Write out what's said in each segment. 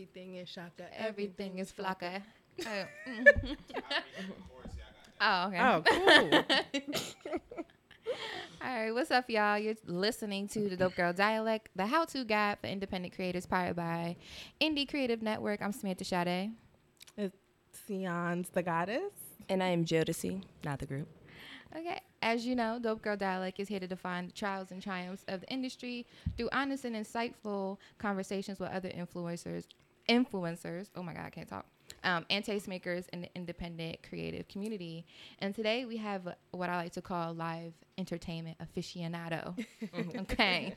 Everything is shaka. Everything is flocka. Oh, mm. Oh, okay. Oh, cool. All right, what's up, y'all? You're listening to the Dope Girl Dialect, the how-to guide for independent creators, powered by Indie Creative Network. I'm Samantha Sade. it's Sion's the goddess. And I am Jodeci, not the group. Okay, as you know, Dope Girl Dialect is here to define the trials and triumphs of the industry through honest and insightful conversations with other influencers. Influencers. Oh my God, I can't talk. Um, and tastemakers in the independent creative community. And today we have what I like to call live entertainment aficionado. okay.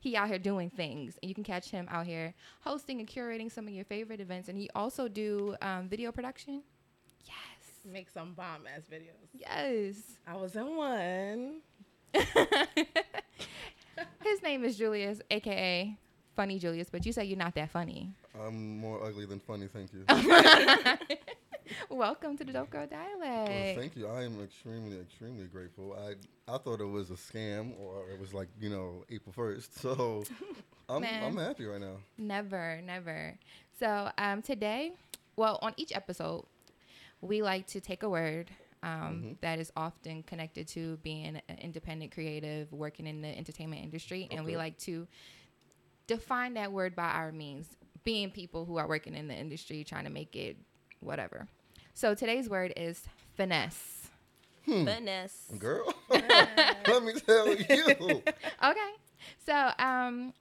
He out here doing things, and you can catch him out here hosting and curating some of your favorite events. And he also do um, video production. Yes, Make some bomb ass videos. yes. I was in one. His name is Julius, aka Funny Julius, but you say you're not that funny. I'm more ugly than funny, thank you. Welcome to the Dope Girl Well, Dialect. thank you. I am extremely, extremely grateful. I I thought it was a scam or it was like you know April first. So I'm Man. I'm happy right now. never, never. So um, today, well, on each episode, we like to take a word um, that is often connected to being an independent creative, working in the entertainment industry, and we like to define that word by our means, being people who are working in the industry, trying to make it whatever. So today's word is finesse. Finesse. Girl, let me tell you. Okay. So, um,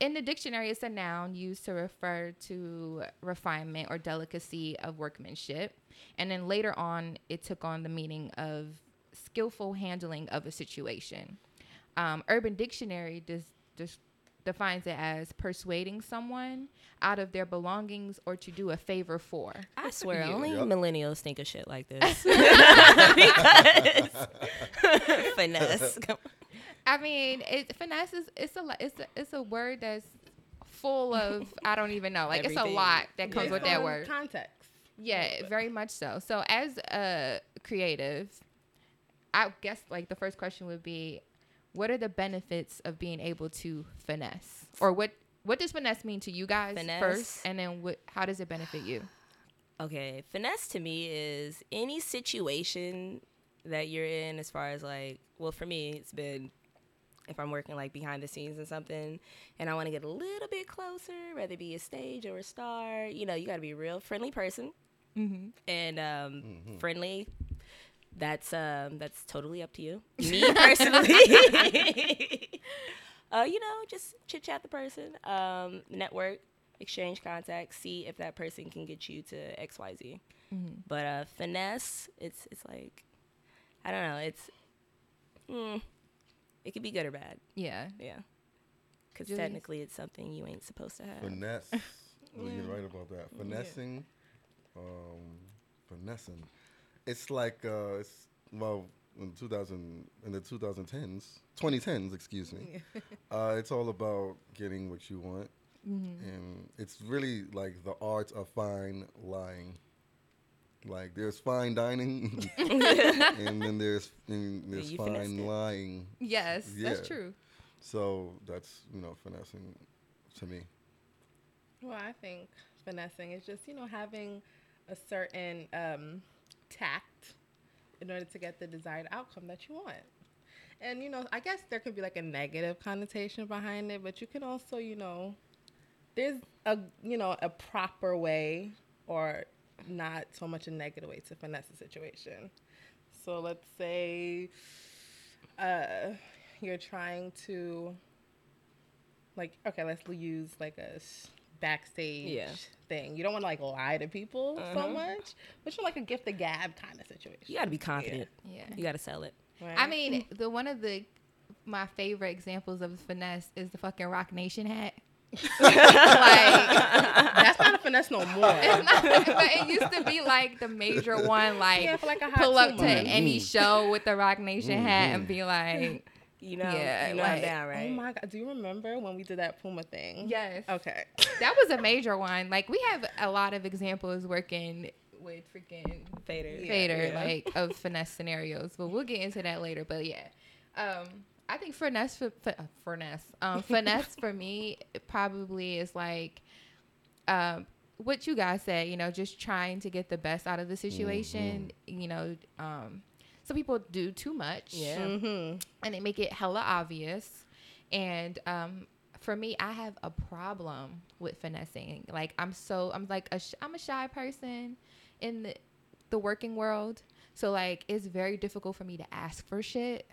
in the dictionary, it's a noun used to refer to refinement or delicacy of workmanship. And then later on, it took on the meaning of skillful handling of a situation. Um, Urban Dictionary dis- dis- defines it as persuading someone out of their belongings or to do a favor for. I swear, You. only Yep. millennials think of shit like this. because finesse. I mean, it, finesse is it's a it's a, it's a word that's full of I don't even know like it's a lot that comes Based with that word. Context. Yeah, very much so. So as a creative, I guess like the first question would be, what are the benefits of being able to finesse, or what what does finesse mean to you guys Finesse? first, and then what how does it benefit you? Okay, finesse to me is any situation that you're in, as far as like, well, for me, it's been if I'm working like behind the scenes and something, and I want to get a little bit closer, whether it be a stage or a star, you know, you got to be a real friendly person, Mm-hmm. and um, friendly. That's um, that's totally up to you. Me personally, uh, you know, just chit chat the person, um, network, exchange contacts, see if that person can get you to X Y Z. But uh, finesse, it's it's like, I don't know, it's, mm, it could be good or bad, Yeah. yeah. Because technically, it's something you ain't supposed to have. Finesse. Well, You're right about that. Finessing. Um, finessing. It's like uh, it's well in 2000 in the 2010s, 2010s, excuse me. uh, it's all about getting what you want, and it's really like the art of fine lying. Like there's fine dining, and then there's and there's you finessed fine lying. Yes, that's true. So that's you know finessing to me. Well, I think finessing is just, you know, having a certain um, tact in order to get the desired outcome that you want. And, you know, I guess there could be like a negative connotation behind it, but you can also, you know, there's a, you know, a proper way or not so much a negative way to finesse a situation. So let's say uh, you're trying to like okay let's use like a backstage Yeah. thing you don't want to like lie to people so uh-huh. much but you're like a gift the gab kind of situation You got to be confident. Yeah. You got to sell it. right? I mean, the one of the my favorite examples of finesse is the fucking Roc Nation hat. like that's not a finesse no more it's not, but it used to be like the major one, like yeah like a pull up to moment. any mm-hmm. show with the Roc Nation hat and mm-hmm. be like, You know, Yeah, you know like- I'm down, right? oh my god do you remember when we did that puma thing yes, okay that was a major one. Like we have a lot of examples working with freaking Fader. Yeah. Fader, like of finesse scenarios, but we'll get into that later. But yeah, um, I think finesse, for, fi- uh, finesse, um, finesse for me probably is like um, what you guys said, you know, just trying to get the best out of the situation. You know, um, some people do too much. Yeah. Mm-hmm. and they make it hella obvious. And um, for me, I have a problem with finessing. Like I'm so I'm like a sh- I'm a shy person in the the working world, so like it's very difficult for me to ask for shit,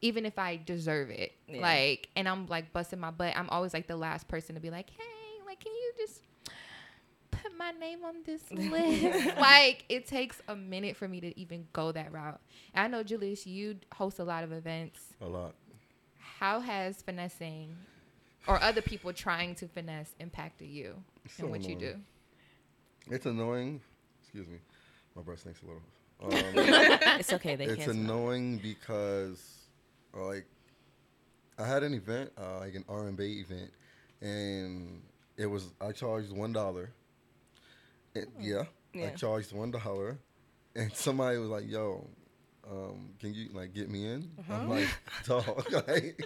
even if I deserve it. Yeah. Like, and I'm like busting my butt. I'm always like the last person to be like, hey, like, can you just put my name on this list? like, it takes a minute for me to even go that route. And I know Julius, you host a lot of events A lot. how has finessing or other people trying to finesse impacted you So and what you do? It's annoying. Excuse me. My breath stinks a little. Um, It's okay. They it's can't. smell. annoying because like I had an event, uh, like an R and B event, and it was I charged one dollar. Yeah, I charged one dollar, and somebody was like, "Yo, um, can you like get me in?" I'm like, "Dog, like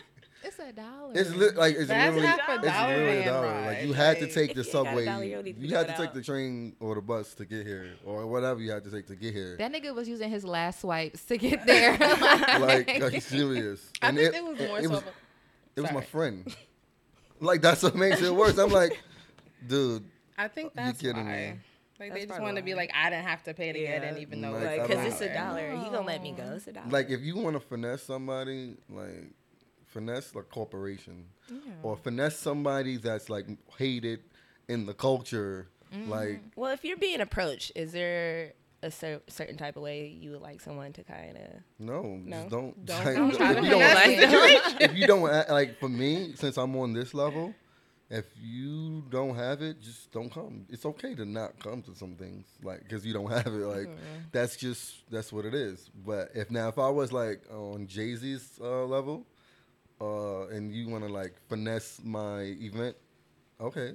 It's a dollar. it's li- like it's That's literally half a it's dollar literally a dollar. ride. Like you had to take the if you ain't got a subway, you don't need to you had to take out. the train or the bus to get here, or whatever you had to take to get here. that nigga was using his last swipes to get there. like, like serious. I And think it, was more it so. was, it was my friend. Like that's what makes it worse. I'm like, dude, I think You that's kidding why. me. Like That's they just want to be like, I didn't have to pay to get in, even though Like, like, Like, cause it's a dollar. He gonna let me go. It's a dollar. like if you want to finesse somebody, like finesse a corporation, or finesse somebody that's like hated in the culture, mm-hmm. like well, if you're being approached, is there a cer- certain type of way you would like someone to kind of? no, No. just don't. Don't like, come if you don't finesse if you- situation. if you don't like for me, since I'm on this level, if you don't have it, just don't come. It's okay to not come to some things, like because you don't have it. Like that's just that's what it is. But if now if I was like on Jay Z's uh, level, uh, and you want to like finesse my event, okay,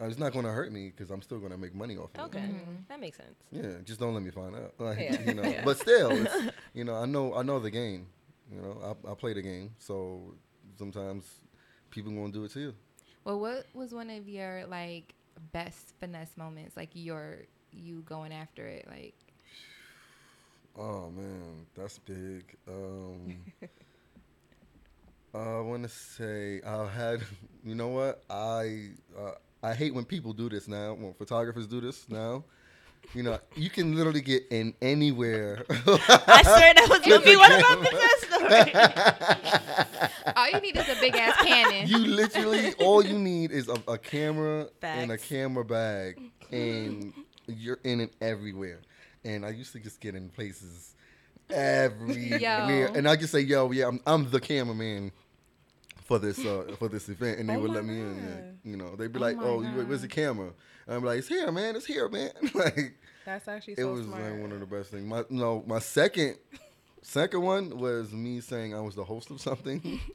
uh, it's not going to hurt me because I'm still going to make money off of Okay, it. that makes sense. Yeah, just don't let me find out. Like, Yeah. you know, Yeah. but still, it's, you know, I know I know the game. You know, I, I play the game, so sometimes people gonna do it to you. Well, what was one of your like best finesse moments? Like your you going after it, like Oh man, that's big. Um, I want to say I had. You know what? I uh, I hate when people do this now. When photographers do this now. You know, you can literally get in anywhere. I swear that was gonna be one of my best stories. All you need is a big ass cannon. you literally all you need is a, a camera and a camera bag, and you're in it everywhere. And I used to just get in places everywhere, Yo. and I just say, "Yo, yeah, I'm, I'm the cameraman." For this uh, for this event, and they Oh would let me in. God. You know, they'd be Oh like, "Oh, you, where's the camera?" And I'm like, "It's here, man. It's here, man." like That's actually it so was smart. like one of the best things. My no, my second second one was me saying I was the host of something.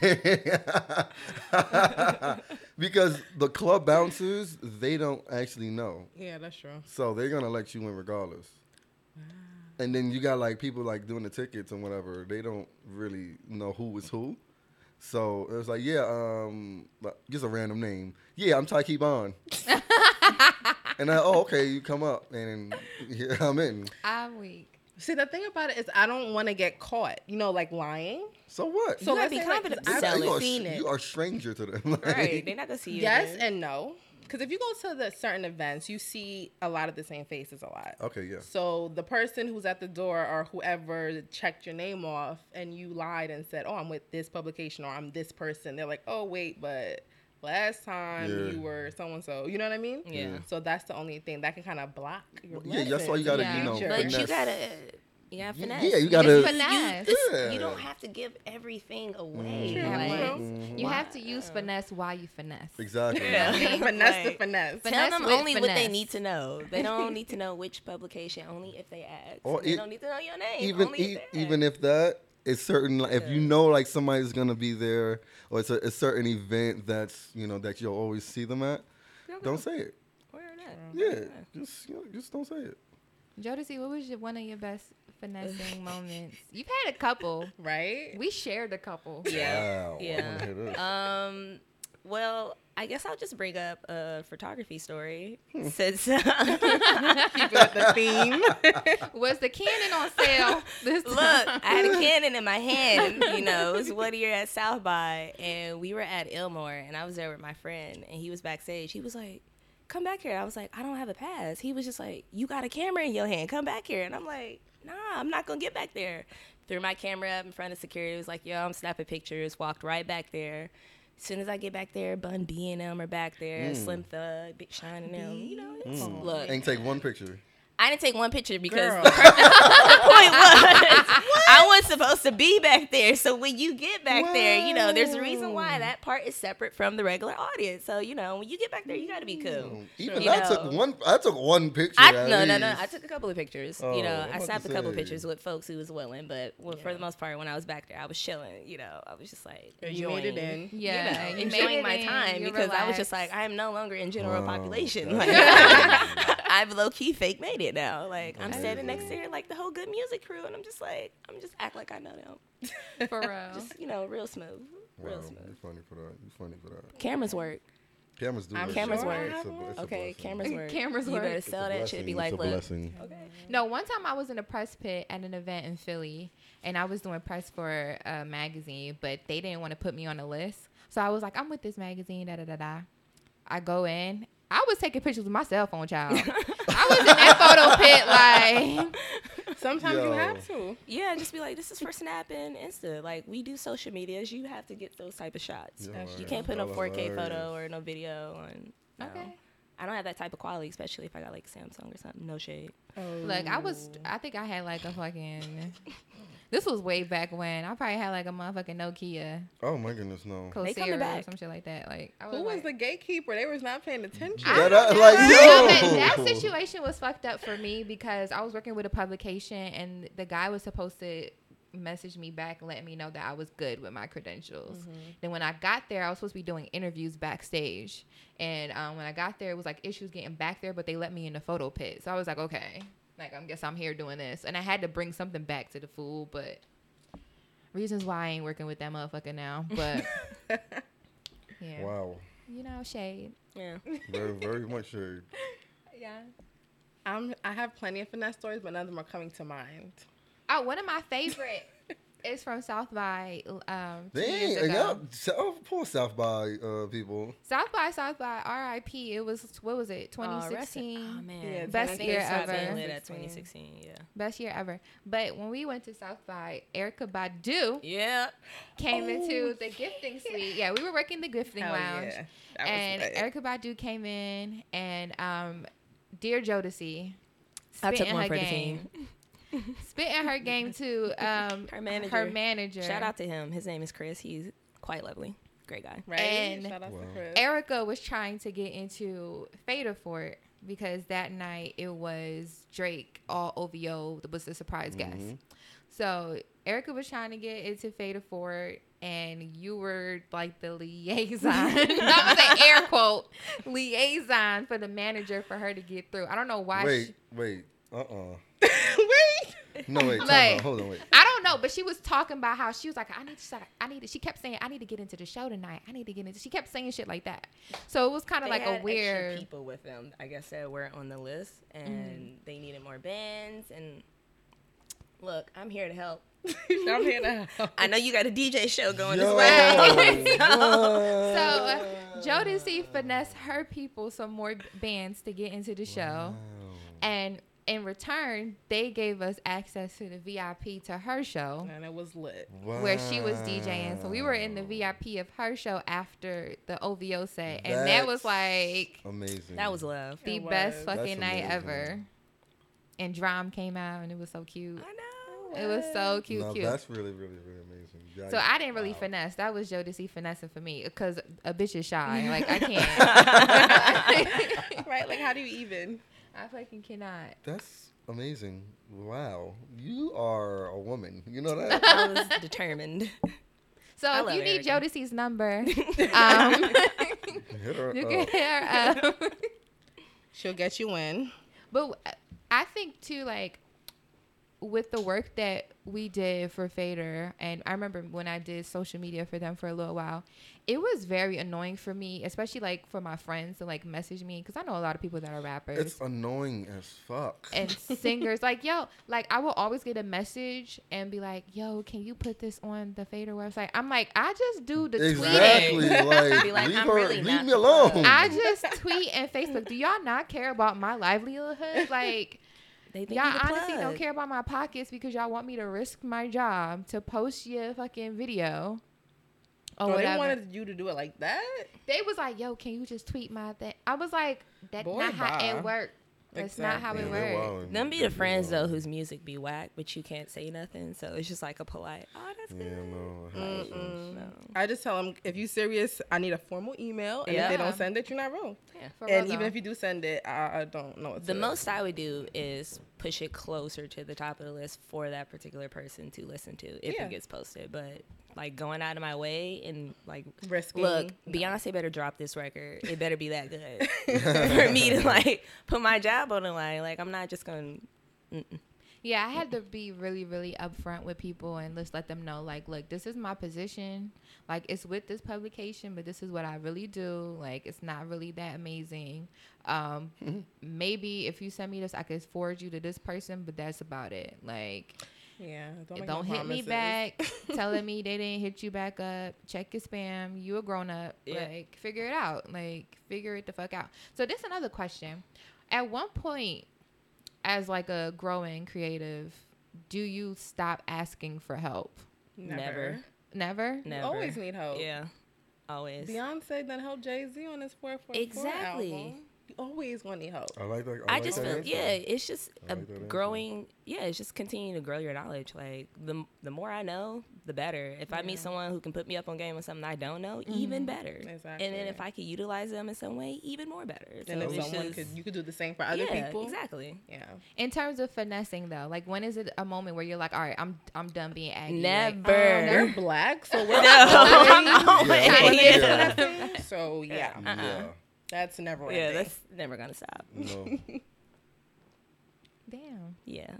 because the club bouncers, they don't actually know. yeah, that's true. So they're gonna let you in regardless. And then you got like people like doing the tickets and whatever. They don't really know who is who. So it was like, yeah, um, just a random name. Yeah, I'm Tyke Bond. and I, oh, okay, you come up and here I'm in. I'm weak. See, the thing about it is, I don't want to get caught. You know, like lying. So what? So gotta let's be say, like, confident 'cause to I've you, are, seen it. you are a stranger to them. Like, right? They're not gonna see you. Yes again. and no. Because if you go to the certain events, you see a lot of the same faces a lot. Okay, yeah. So the person who's at the door or whoever checked your name off and you lied and said, "Oh, I'm with this publication or I'm this person," they're like, "Oh, wait, but last time Yeah. you were so and so." You know what I mean? Yeah. Yeah. So that's the only thing that can kind of block your Yeah, that's why you gotta, in you know, future. But you finesse. gotta, you gotta You- finesse. yeah, you gotta- you- Finesse. it's- Yeah. You don't have to give everything away. True, Like, true. Mm-hmm. You have to use finesse while you finesse. Exactly. Yeah. finesse the Like, finesse. Fin- Tell Finesse them with only what they need to know. They don't need to know which publication. Only if they ask. Or they it- don't need to know your name. even only e- if even if that is certain like, if you know like somebody's gonna be there or it's a, a certain event that's you know that you'll always see them at don't say it Word up. yeah just you know, just don't say it Jodeci, what was your, one of your best finessing moments? You've had a couple. right? We shared a couple. Yeah. wow I Yeah. wanna hear this. Um. Well, I guess I'll just bring up a photography story Hmm. since Keep it the theme. Was the Canon on sale this Look. I had a Canon in my hand. You know, it was one year at South by, and we were at Ilmore, and I was there with my friend, and he was backstage. He was like, "Come back here." I was like, "I don't have a pass." He was just like, "You got a camera in your hand. Come back here." And I'm like, "Nah, I'm not gonna get back there." Threw my camera up in front of security. Was like, "Yo, I'm snapping pictures." Walked right back there. As soon as I get back there, Bun B and them are back there. Mm. Slim Thug, Big Shine and them. You know, it's, mm. look. And take one picture. I didn't take one picture because Girl. the, the point was I was supposed to be back there. So when you get back there, you know, there's a reason why that part is separate from the regular audience. So you know, when you get back there, you got to be cool. Even You I know. took one. I took one picture. I, at no, no, no. I took a couple of pictures. Oh, you know, I'm I about snapped a couple say. pictures with folks who was willing, but well, for the most part, when I was back there, I was chilling. You know, I was just like You made it enjoying- in. Yeah, you know, enjoying my in, time you because I was just like, I am no longer in general Wow. population. Like, I've low key fake made it now. Like, I'm standing next to her, like the whole good music crew, and I'm just like, I'm just act like I know them. For real. Just you know, real smooth, real Wow, smooth. you're funny for that. You're funny for that. Cameras work. Cameras do. I'm. Cameras sure work. It's a- it's Okay, cameras work. Cameras work. you work. better sell that shit. Be like, It's a look. blessing. No, one time I was in a press pit at an event in Philly, and I was doing press for a magazine, but they didn't want to put me on the list. So I was like, I'm with this magazine, da da da da. I go in. I was taking pictures with my cell phone, child. I was in that photo pit, like, Sometimes you have to. Yeah, just be like, this is for Snap and Insta. Like we do social medias, you have to get those type of shots. Yo, You can't put no that's 4K hilarious. photo or no video on. No. okay. I don't have that type of quality, especially if I got like Samsung or something. No shade. Oh, Look, I was, I think I had like a fucking, this was way back when. I probably had like a motherfucking Nokia Oh my goodness, no. They coming Corsair or back. some shit like that. Like, I Who was like, the gatekeeper? They was not paying attention. That I- like, yo. that situation was fucked up for me because I was working with a publication and the guy was supposed to message me back and let me know that I was good with my credentials. Then when I got there, I was supposed to be doing interviews backstage, and um, when I got there, it was like issues getting back there, but they let me in the photo pit. So I was like, okay, like I guess I'm here doing this, and I had to bring something back to the fool, but. Reasons why I ain't working with that motherfucker now, but yeah, Wow. you know, shade. Yeah. Very, very much shade. Yeah. I'm, I have plenty of finesse stories, but none of them are coming to mind. Oh, one of my favorite is from South by um two years Dang, ago. y'all, South, poor South by uh, people. South by South by RIP. It was what was it? Oh, rest- 2016. Oh, man. Yeah, Best year stopped being ever. lit at 2016. Yeah. Best year ever. But when we went to South by, Erykah Badu Yeah. came into the gifting suite. Yeah, we were working the gifting Hell lounge. yeah. And lit. Erykah Badu came in and um Dear Jodeci. I took spitting one her for the team. Spitting her game to um Her manager. her manager. Shout out to him. His name is Chris. He's quite lovely. Great guy. right? and- Shout out Wow. to Chris. Erykah was trying to get into Fader Fort because that night it was Drake, all OVO was the surprise guest. So Erykah was trying to get into Fader Fort, and you were like the liaison. that was an air quote liaison for the manager for her to get through. I don't know why. Wait, She, wait. Uh uh Wait. No, wait. Time Like- out. Hold on, wait. I don't know, but she was talking about how she was like, I need to, start- I need to. She kept saying, I need to get into the show tonight. I need to get into. She kept saying shit like that. So it was kind of like had a extra weird. people with them. I guess that weren't on the list, and they needed more bands. And look, I'm here to help. I'm here to help. I know you got a DJ show going Yo, as well. So uh, Jodeci finessed her people some more bands to get into the show, and in return, they gave us access to the VIP to her show. And it was lit. Where she was DJing, so we were in the VIP of her show after the OVO set, and that was like amazing. that was love. the It best was. fucking That's night amazing. ever. And Drum came out, and it was so cute. I know. It was so cute, no, cute. that's really, really, really amazing. Yeah, So I didn't really wow. finesse. That was Jodeci finessing for me because a bitch is shy. Like I can't. right? Like, how do you even? I fucking cannot. That's amazing. Wow, you are a woman. You know that? I was determined. So I if you need Erykah. Jodeci's number, um, you can hit her up. She'll get you in. But I think too, like with the work that we did for Fader, and I remember when I did social media for them for a little while, it was very annoying for me, especially like for my friends to like message me because I know a lot of people that are rappers It's annoying as fuck. and singers. Like, yo, like I will always get a message and be like, yo, can you put this on the Fader website? I'm like, I just do the exactly. tweeting. Like, Be like, leave, I'm her, really leave me alone. I just tweet and Facebook. Do y'all not care about my livelihood? Like, They think y'all you the honestly don't care about my pockets because y'all want me to risk my job to post your fucking video. Or Oh, they wanted you to do it like that. They was like, "Yo, can you just tweet my thing?" I was like, "That's Boy, not how it works. That's not how Yeah, it they're works." Them be the friends though whose music be whack, but you can't say nothing. So it's just like a polite. Oh, that's Yeah, good. no. it Like, happens. no. I just tell them if you serious, I need a formal email, and if they don't send it, you're not wrong. For and real, even though. if you do send it, I, I don't know. What The to most I would do is push it closer to the top of the list for that particular person to listen to if Yeah. it gets posted. But like going out of my way and like risking. look, Beyonce better drop this record. It better be that good for me to like put my job on the line. Like I'm not just gonna. Mm-mm. Yeah, I had to be really, really upfront with people and just let them know, like, look, this is my position. Like, it's with this publication, but this is what I really do. Like, it's not really that amazing. Um, maybe if you send me this, I could forward you to this person, but that's about it. Like, Yeah, don't, make no hit me back telling me they didn't hit you back up. Check your spam. You a grown up. Yeah. Like, figure it out. Like, figure it the fuck out. So, this another question. At one point, as like a growing creative, do you stop asking for help? Never. Never. Never. You always need help. Yeah, always. Beyonce then helped Jay Z on his 444 Exactly. album. You always want to help. I like that. I like just that feel answer. yeah, it's just I a like that growing. Yeah, it's just continuing to grow your knowledge. Like the the more I know, the better. If I meet someone who can put me up on game on something I don't know, even better. Exactly. And then if I could utilize them in some way, even more better. And So if someone just- could, you could do the same for other yeah, people. exactly. Yeah. In terms of finessing, though, like when is it a moment where you're like, all right, I'm I'm done being aggy. Never. Like, Um, we're black, so we're No. always Yeah. when Yeah. it's finessing. So yeah, Yeah. That's never. Yeah, that's never gonna stop. No. damn. Yeah,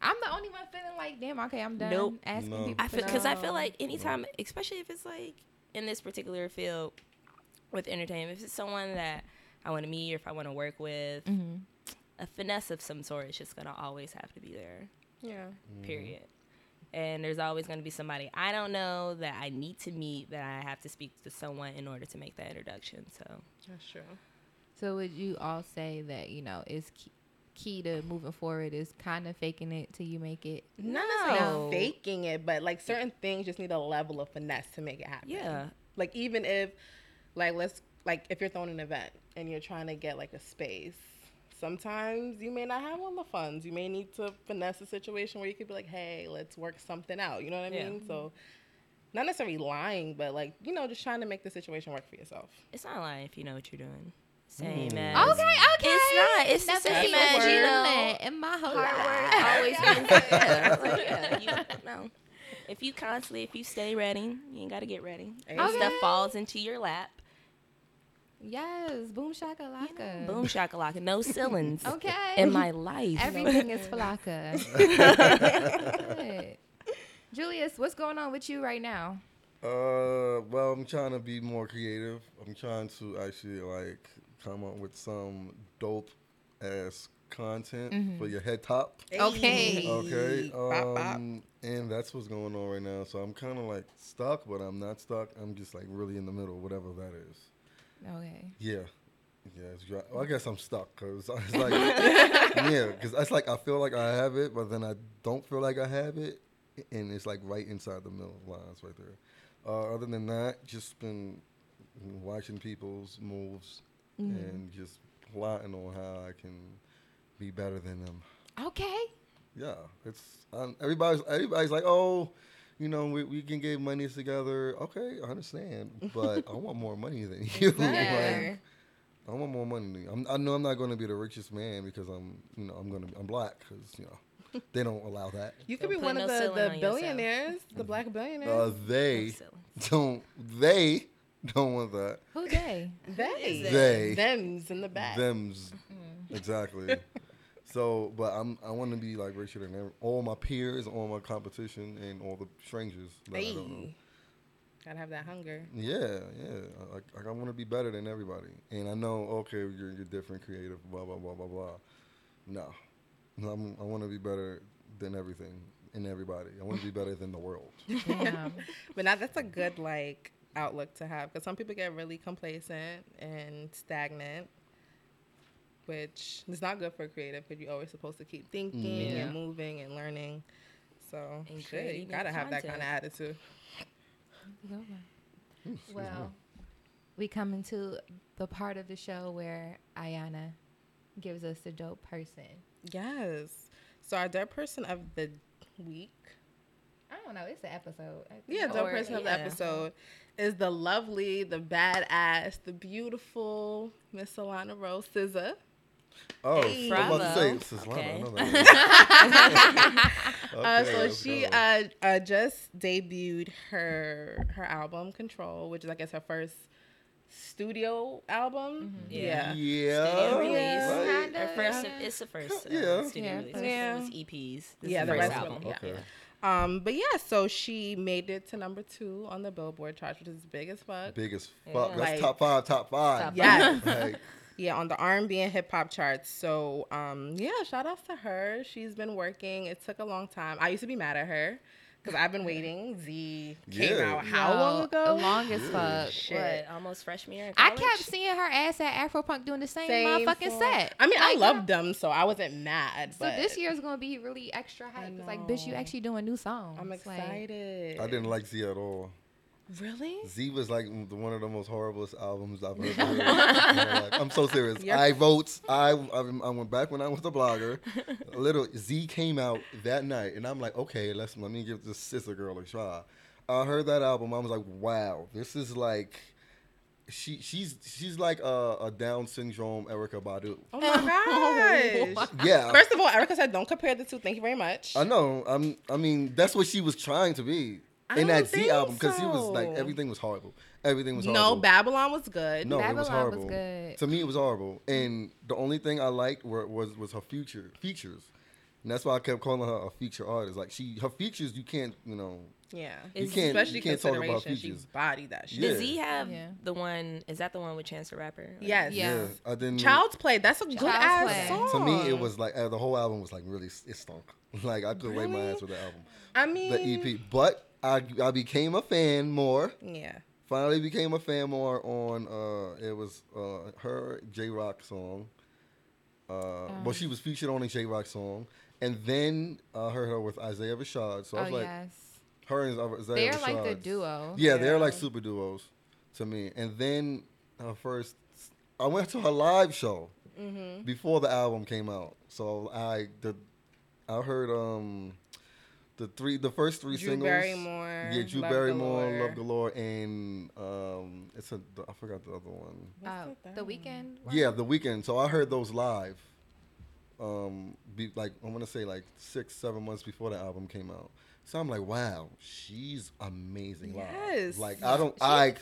I'm the only one feeling like, damn, okay, I'm done Nope. asking No. people I feel because I feel like anytime, especially if it's like in this particular field with entertainment, if it's someone that I want to meet or if I want to work with, Mhm. a finesse of some sort is just gonna always have to be there. yeah. Period. And there's always going to be somebody I don't know that I need to meet that I have to speak to someone in order to make that introduction. So That's true. So would you all say that you know is key, key to moving forward is kind of faking it till you make it? Not No. necessarily faking it, but like certain things just need a level of finesse to make it happen. yeah, Like even if, like let's like if you're throwing an event and you're trying to get like a space, sometimes you may not have all the funds. You may need to finesse a situation where you could be like, hey, let's work something out. You know what I Yeah. mean? So. Not necessarily lying, but like you know, just trying to make the situation work for yourself. it's not lying if you know what you're doing. Same Mm. as Okay, okay. It's not. It's the Never same seen as you word know. that in my whole Hard work life. always means yeah. Like, yeah, you, no. If you constantly, if you stay ready, you ain't got to get ready. And Okay. Stuff falls into your lap. Yes, boom shakalaka. Boom shakalaka. No ceilings Okay. in my life. Everything is flocka. Good. Julius, what's going on with you right now? Uh, well, I'm trying to be more creative. I'm trying to actually like come up with some dope ass content Mm-hmm. for your head top. Okay. Okay. Bop, bop. Um, and that's what's going on right now. So I'm kind of like stuck, but I'm not stuck. I'm just like really in the middle, whatever that is. Okay. Yeah. Yeah, it's dry. Well, I guess I'm stuck because it's like, yeah, because it's like I feel like I have it, but then I don't feel like I have it, and it's like right inside the middle lines right there. Uh, other than that, just been watching people's moves and just plotting on how I can be better than them. Okay. Yeah, it's um, everybody's everybody's like, oh, you know, we, we can get money together. Okay, I understand, but I want more money than you. Exactly. like, I want more money. Than you. I'm, I know I'm not going to be the richest man because I'm, you know, I'm gonna I'm black because you know they don't allow that. You could be one no of the, the on yourself. billionaires, the black billionaires. Uh, they No don't they don't want that. Who they? they, They them's in the back. them's exactly. So, but I'm I want to be like richer than every, all my peers, all my competition, and all the strangers that I don't know. Hey. Gotta have that hunger. Yeah, yeah. I- Like, like I want to be better than everybody, and I know okay, you're you're different, creative, blah blah blah blah blah. No, no I'm, I want to be better than everything and everybody. I want to be better than the world. Damn. But now that's a good like outlook to have because some people get really complacent and stagnant, which is not good for creative because you're always supposed to keep thinking Yeah. and moving and learning. So And shit, you new gotta have that kind of attitude. Well, we come into the part of the show where Ayana gives us the dope person. Yes. So our dope person of the week, I don't know. It's the episode. I think. yeah, dope Or- person of the episode is the lovely, the badass, the beautiful Miss Solana Rowe SZA. Oh, Hey. I was about to say Bravo. Sislana, Okay. I know that. Uh, so let's she uh, uh, just debuted her her album Control, which is I guess her first studio album. Yeah. Yeah. yeah, Studio release. right. Kinda. First, Yeah. it's the first uh, Yeah. studio Yeah. release. The Yeah. rest was EPs. This Yeah, is the the first of album. them, Okay. Um, but yeah, so she made it to number two on the Billboard chart, which is big as fuck. Big as fuck. Yeah. That's Like- top five, top five. Top Yes. Like, Yeah, on the R&B and hip hop charts. So, um, yeah, shout outs to her. She's been working. It took a long time. I used to be mad at her because I've been waiting. Z came Yeah. out how long ago? Long as Yeah. fuck. Shit. What, almost freshman year I kept seeing her ass at Afropunk doing the same, Same motherfucking for- set. I mean, I Like, loved them, so I wasn't mad. So But this year's gonna be really extra hype. It's like, bitch, you actually doing new songs. I'm Like, excited. I didn't like Z at all. Really? Z was like the- one of the most horriblest albums I've ever heard. in. I'm so serious. You're- I votes. I, I I went back when I was a blogger. Little Z came out that night, and I'm like, okay, let's let me give this sister girl a try. I heard that album. I was like, wow, this is like. She she's she's like a, a Down syndrome Erykah Badu. Oh my gosh. Yeah, First of all, Erica said, "Don't compare the two. Thank you very much." I know. I'm. I mean, that's what she was trying to be I in that Z album because he was like everything was horrible. Everything was horrible. no. Babylon was good. No, it was Babylon was horrible. good. To me, it was horrible. And the only thing I liked were, was was her future features, and that's why I kept calling her a feature artist. Like she, her features, you can't, you know, Yeah, You It's- can't- especially you can't talk about consideration. She features. bodied that shit. Yeah. Does Z have Yeah. the one? Is that the one with Chance the Rapper? Like, Yes. Yeah. I didn't. Child's Play. That's a good ass Play. song. to me, it was like uh, the whole album was like really it stunk. Like I could wait my ass with the album, I mean, the EP. But I I became a fan more. Yeah. Finally became a fan more on uh it was uh her Jay Rock song. Uh well she was featured on a Jay Rock song. And then I heard her with Isaiah Rashad. So I Oh was like yes, her and Isaiah they're Rashad. like the duo. Yeah, they're like super duos to me. And then her first I went to her live show Mm-hmm. before the album came out. So I the I heard um the three the first three Drew singles. Barrymore. Yeah, Drew Love Barrymore, Galore. Love Galore, and um, it's a I forgot the other one. What's Uh, third the one? weekend. Yeah, The Weekend. So I heard those live. Um, be, like I want to say like six, seven months before the album came out. So I'm like, wow, she's amazing live. Yes. Like I don't, She- I,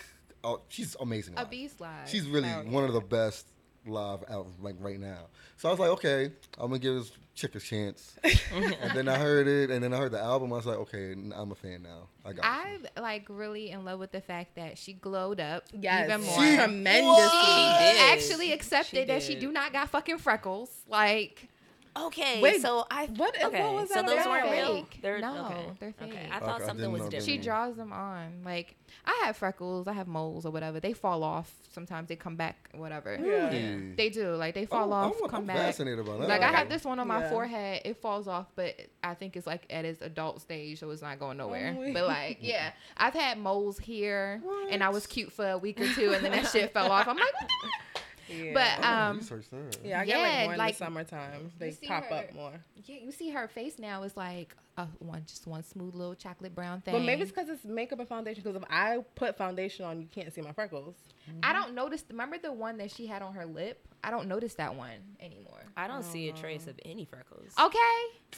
oh, she's amazing. A beast live. She's really Hell one of the best live out like right now. So I was like, okay, I'm gonna give this chick a chance. and then I heard it, and then I heard the album. I was like, okay, I'm a fan now. I got. I'm like really in love with the fact that she glowed up Yes. even more. She- tremendously. She did. actually accepted that she do not got fucking freckles. Like Okay, Wait, so I what- what okay, was so those about? weren't real. They're No, okay. they're Okay, fake. I thought Okay, something didn't was different. she draws them on. Like I have freckles, I have moles or whatever. They fall off. Sometimes they come back, whatever. Yeah. Hey. They do. Like they fall Oh, off, I'm, come I'm back. fascinated about that. Like I have this one on my Yeah. forehead. It falls off, but I think it's like at its adult stage, so it's not going nowhere. wait. but like, yeah, I've had moles here, and I was cute for a week or two, and then that shit fell off. I'm like, what the- Yeah. But, um, research yeah, I get yeah, like more in like, the summertime. They pop her- up more. yeah, you see her face now is like a one, just one smooth little chocolate brown thing. But maybe it's because it's makeup and foundation. Because if I put foundation on, you can't see my freckles. I don't notice. Remember the one that she had on her lip? I don't notice that one anymore. I don't see a oh. trace of any freckles. Okay,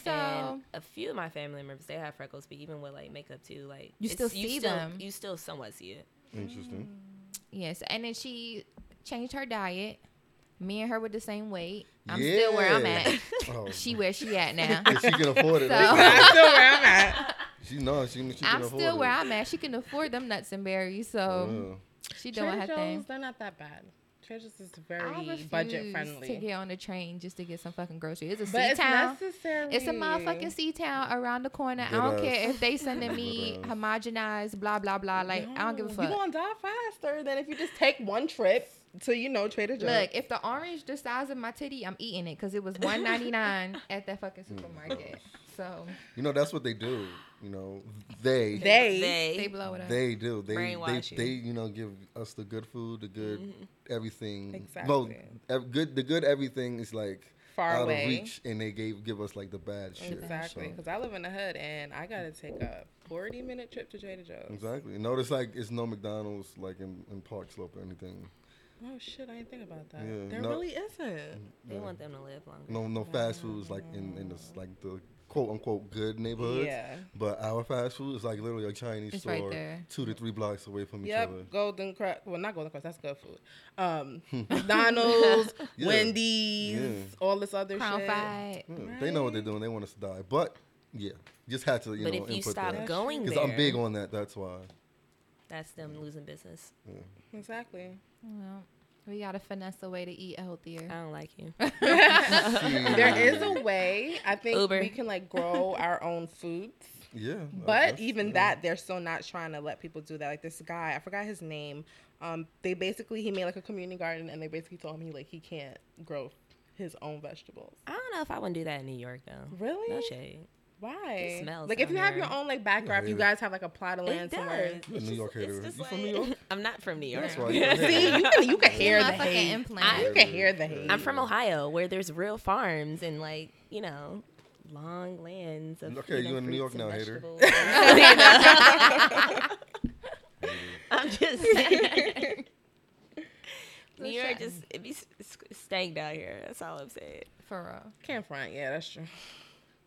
so and a few of my family members they have freckles, but even with like makeup too, like You still see still, them. You still somewhat see it. Interesting. yes, and then she changed her diet. Me and her were the same weight. I'm still where I'm at. Oh, She where she at now. and she can afford it. So- I'm still where I'm at. She knows she, she can I'm afford still it. where I'm at. She can afford them nuts and berries, so Yeah. she doing Trader her Joe's, thing. they're not that bad. Trader Joe's is very budget friendly. to get on the train just to get some fucking groceries. It's a but sea it's town. necessary. It's a motherfucking C-Town around the corner. I don't ass. care if they sending me homogenized blah blah blah. Like I don't give a fuck. You gonna die faster than if you just take one trip to you know Trader Joe's. Look, if the orange the size of my titty, I'm eating it because it was one ninety nine at that fucking supermarket. So You know that's what they do. You know they they, they they, blow it up. they do. They they, you. they you know give us the good food, the good Mm-hmm. everything. Exactly. Well, ev- good the good everything is like Far out away. of reach, and they gave give us like the bad shit. exactly so- because I live in the hood and I gotta take a forty minute trip to Trader Joe's. Exactly. Notice like it's no McDonald's like in, in Park Slope or anything. Oh shit, I didn't think about that. Yeah, there no- really isn't. they want them to live longer. No no fast foods like in in this like the quote unquote good neighborhoods. Yeah. But our fast food is like literally a Chinese It's store there. two to three blocks away from each Yep, other. Golden Krust. Well, not Golden Krust. That's good food. Um, McDonald's, Yeah. Wendy's, Yeah. all this other Crown shit. fried. Yeah, They know what they're doing. They want us to die. But yeah, just had to you But know if you input stop that. going because I'm big on that. That's why. that's them losing business. Exactly. Well, we gotta finesse a way to eat healthier. I don't like you. There is a way. I think Uber. we can like grow our own foods. Yeah. But even yeah. that, they're still not trying to let people do that. Like this guy, I forgot his name. Um, they basically he made like a community garden, and they basically told him he like he can't grow his own vegetables. I don't know if I want to do that in New York though. Really? No shade. Why? smells like if down you have your own like backyard, if you guys have like a plot of land It somewhere. does. You're a New York hater. just You from New York? I'm not from New York. That's why. See, you can you can hear the hate. implant. You can hear the mm. hate. I'm from Ohio, where there's real farms and like you know, long lands of. Okay, you, know, you in New York and now, hater. vegetables. You know? I'm just saying. New York shot. just it be s- s- stank down here. That's all I'm saying. For real. Can't front. Yeah, that's true.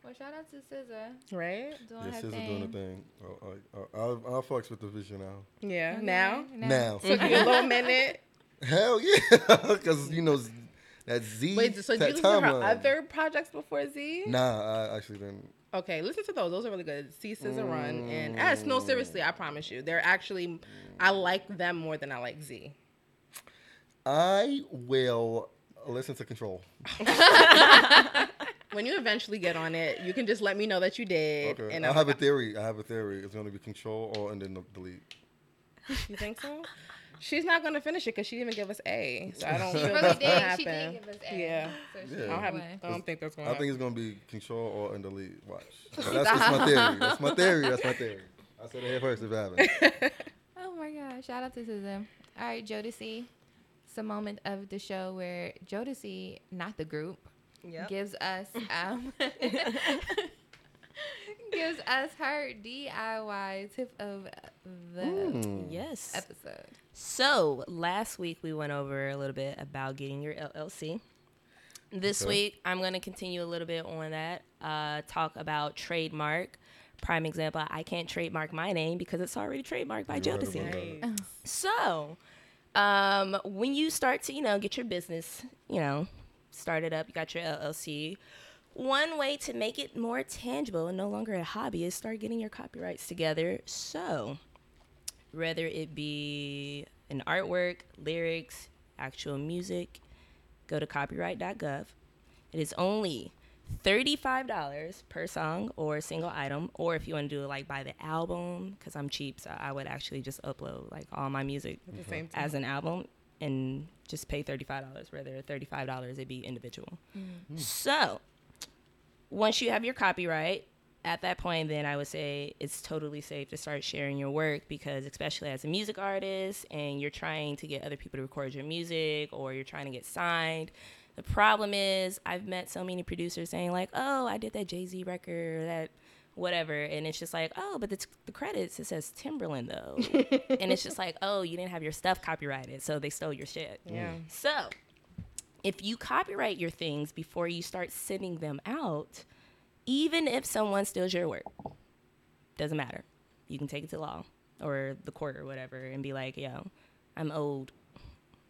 Well, shout out to SZA Right? doing Yeah, her SZA thing. doing the thing. Oh, oh, oh, I, I, I'll, I'll fucks with the vision now. Yeah. Oh, okay, Now Now. took you a little minute. Hell yeah, because you know that Z. Wait, so did you listen to her other projects before Z? Nah, I actually didn't. Okay, listen to those. Those are really good. C Scissor mm. Run and S. No, seriously, I promise you, they're actually. I like them more than I like Z. I will listen to Control. When you eventually get on it, you can just let me know that you did. Okay. And I I'm have a theory. I have a theory. It's going to be Control or and then the delete. You think so? She's not gonna finish it because she didn't even give us A. So I don't She really that's did. gonna She happen. did give us A. Yeah. So Yeah. I don't, have. I don't think that's gonna I think it's going to be Control or and delete. Watch. That's, that's my theory. That's my theory. That's my theory. I said it here first if it happened. Oh my god! Shout out to SZA. All right, Jodeci. It's a moment of the show where Jodeci, not the group, Yep. gives us um, gives us her DIY tip of the Hmm. Yes. episode. So last week we went over a little bit about getting your LLC. This Okay. week I'm going to continue a little bit on that. Uh, talk about trademark. Prime example: I can't trademark my name because it's already trademarked by You're right Jodeci. Nice. So, um, when you start to, you know, get your business, you know, started up, you got your LLC. One way to make it more tangible and no longer a hobby is start getting your copyrights together. So, whether it be an artwork, lyrics, actual music, go to copyright.gov. It is only $35 per song or single item, or if you want to do it like by the album, because I'm cheap, so I would actually just upload like all my music At the same time. as an album and just pay $35. Rather, $35 it'd be individual. Mm-hmm. Hmm. So, once you have your copyright, at that point, then I would say it's totally safe to start sharing your work because, especially as a music artist and you're trying to get other people to record your music or you're trying to get signed, the problem is I've met so many producers saying, like, oh, I did that Jay Z record, that whatever. And it's just like, oh, but the, t- the credits, it says Timbaland though. and it's just like, oh, you didn't have your stuff copyrighted, so they stole your shit. Yeah. So, if you copyright your things before you start sending them out, even if someone steals your work, doesn't matter. You can take it to law or the court or whatever and be like, yo, I'm owed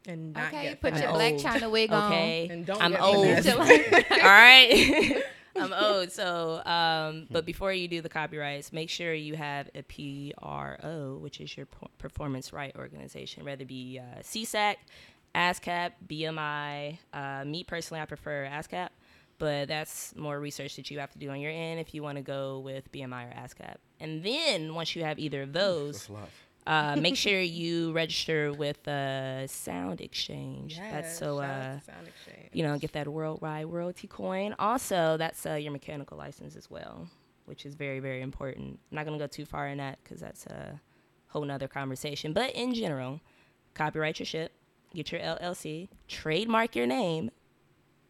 and not Okay, get put your finessed. black old. china wig Okay, And don't I'm get old. All right, I'm old. So, um, but before you do the copyrights, make sure you have a PRO, which is your performance right organization, whether it be uh, SESAC, ASCAP, BMI. Uh, me personally, I prefer ASCAP, but that's more research that you have to do on your end if you want to go with BMI or ASCAP. And then once you have either of those, That's a lot. Uh, make sure you register with uh, SoundExchange. that's so uh, SoundExchange. you know get that worldwide royalty coin. Also, that's uh, your mechanical license as well, which is very very important. I'm not gonna go too far in that because that's a whole nother conversation. But in general, copyright your shit, get your LLC, trademark your name,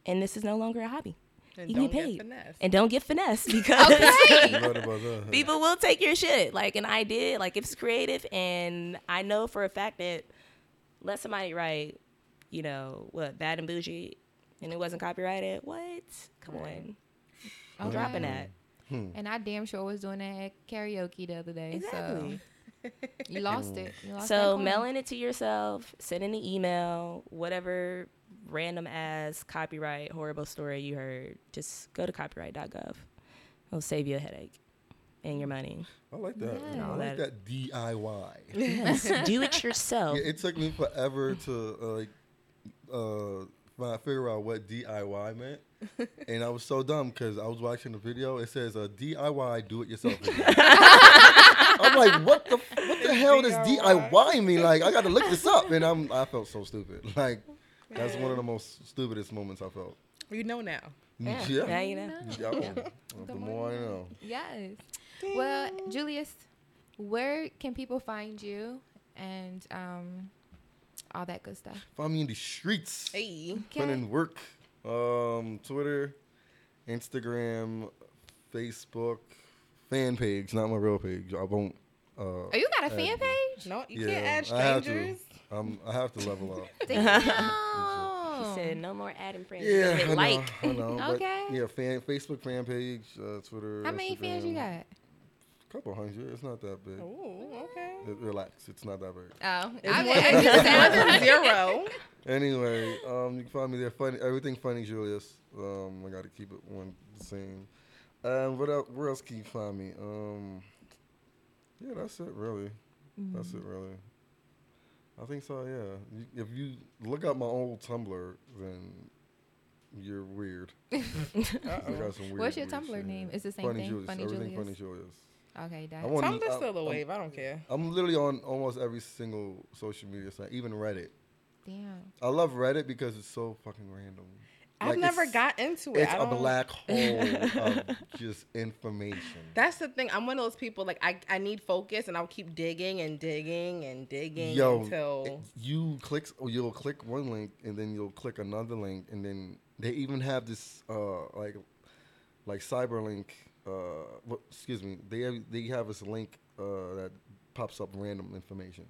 and this is no longer a hobby. And you don't get get paid. finessed. And don't get finessed because You right about that. people will take your shit. Like, and I did. Like, if it's creative, and I know for a fact that let somebody write, you know, what bad and Boujee, and it wasn't copyrighted. What? Come on, I'm Okay. dropping that. Hmm. And I damn sure was doing that at karaoke the other day. Exactly. So you lost it. You lost So coin. mailing it to yourself, sending an email, whatever random ass copyright horrible story you heard, just go to copyright.gov. It'll save you a headache and your money. I like that. Yeah. I like That- that DIY. Yes, do it yourself. Yeah, it took me forever to uh, like uh, fi- figure out what DIY meant, and I was so dumb because I was watching the video. It says a DIY do it yourself. I'm like, what the f- what the hell does DIY mean? Like, I got to look this up, and I'm I felt so stupid. Like, that's one of the most stupidest moments I felt. you know now. Yeah, Yeah. now you know. Yeah. The more I know. Yes. Well, Julius, where can people find you and um, all that good stuff? Find me in the streets. Hey. Put in work. Um, Twitter, Instagram, Facebook, fan page, not my real page. I won't. Uh, Oh, you got a fan page? No, you yeah, can't add I have to. strangers. Um, I have to level up. Damn. He said no more adding friends. Yeah, I know, like. I know. but Okay. yeah, fan Facebook fan page, uh, Twitter. How many fans you Instagram. got? Couple hundred. It's not that big. Oh, okay. Uh, Relax, it's not that big. Oh, I, more I just it's more than said zero. Anyway, um, you can find me there. Funny, everything funny, Julius. Um, I got to keep it one the same. Um, what else? Where else can you find me? Um, yeah, that's it. Really, that's it. Really. I think so. Yeah. You, if you look up my old Tumblr, then you're weird. I got some weird. What's your weird Tumblr shit. name? It's the same Funny thing? Julius. Funny everything Julius? funny Julius. Okay, I that. want- Tumblr's I'm- still the I'm- wave. I don't care. I'm literally on almost every single social media site, even Reddit. Damn. I love Reddit because it's so fucking random. I've Like, never got into it. It's a black hole of just information. That's the thing. I'm one of those people like I, I need focus and I'll keep digging and digging and digging Yo, until you click, you'll click one link and then you'll click another link, and then they even have this uh like like Cyberlink. Uh, what, excuse me. They have they have this link uh that pops up random information.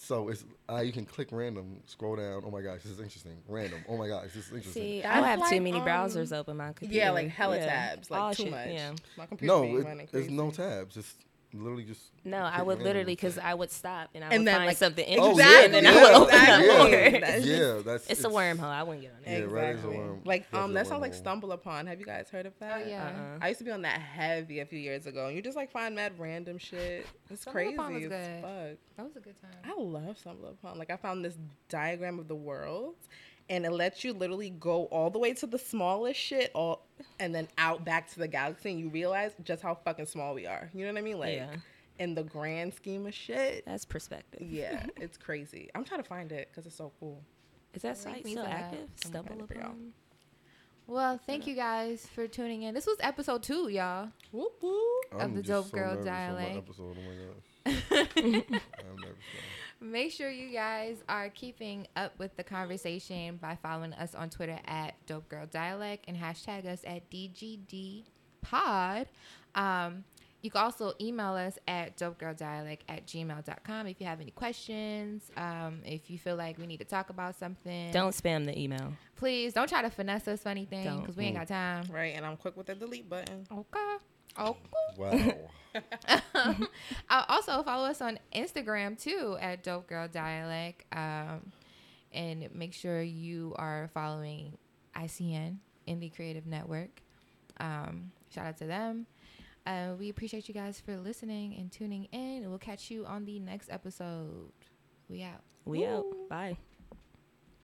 So it's uh, you can click random, scroll down. Oh my gosh, this is interesting. Random. Oh my gosh, this is interesting. See, That's I have like, too many um, browsers open my computer. yeah, like hella Yeah. tabs, like All too shit, much. Yeah. My computer no, be it, running there's no tabs. It's literally just. No, I would literally because I would stop and I And would then, find like- something Oh, interesting yeah, and then yeah, I would open yeah, up exactly. more. That's yeah, that's It's a wormhole. I wouldn't get on it. Yeah, Reddit is a Exactly. worm. Like um, Definitely that a sounds like. StumbleUpon. Have you guys heard of that? yeah. Uh-uh. I used to be on that heavy a few years ago, and you just like find mad random shit. It's Stumble crazy Upon was as good. fuck. That was a good time. I love StumbleUpon. Like I found this diagram of the world, and it lets you literally go all the way to the smallest shit, all and then out back to the galaxy, and you realize just how fucking small we are. You know what I mean? Like Yeah. in the grand scheme of shit. That's perspective. Yeah, it's crazy. I'm trying to find it because it's so cool. Is that Link site me still active? I'm Stumble excited for y'all. upon. Well, thank you guys for tuning in. This was episode two, y'all. Whoop whoop. I'm the just Dope so Girl nervous on my dialect. episode. My gosh. I'm nervous. now. Make sure you guys are keeping up with the conversation by following us on Twitter at Dope Girl Dialect and hashtag us at DGD Pod. Um, you can also email us at dopegirldialect at gmail.com if you have any questions. Um, if you feel like we need to talk about something, Don't spam the email. please don't try to finesse us for anything because we ain't got time. Right, and I'm quick with the delete button. Okay. Okay. Wow. Uh, also follow us on Instagram too at Dope Girl Dialect. Um, and make sure you are following ICN Indie Creative Network. Um, shout out to them. Uh, we appreciate you guys for listening and tuning in. We'll catch you on the next episode. We out. We out. Bye.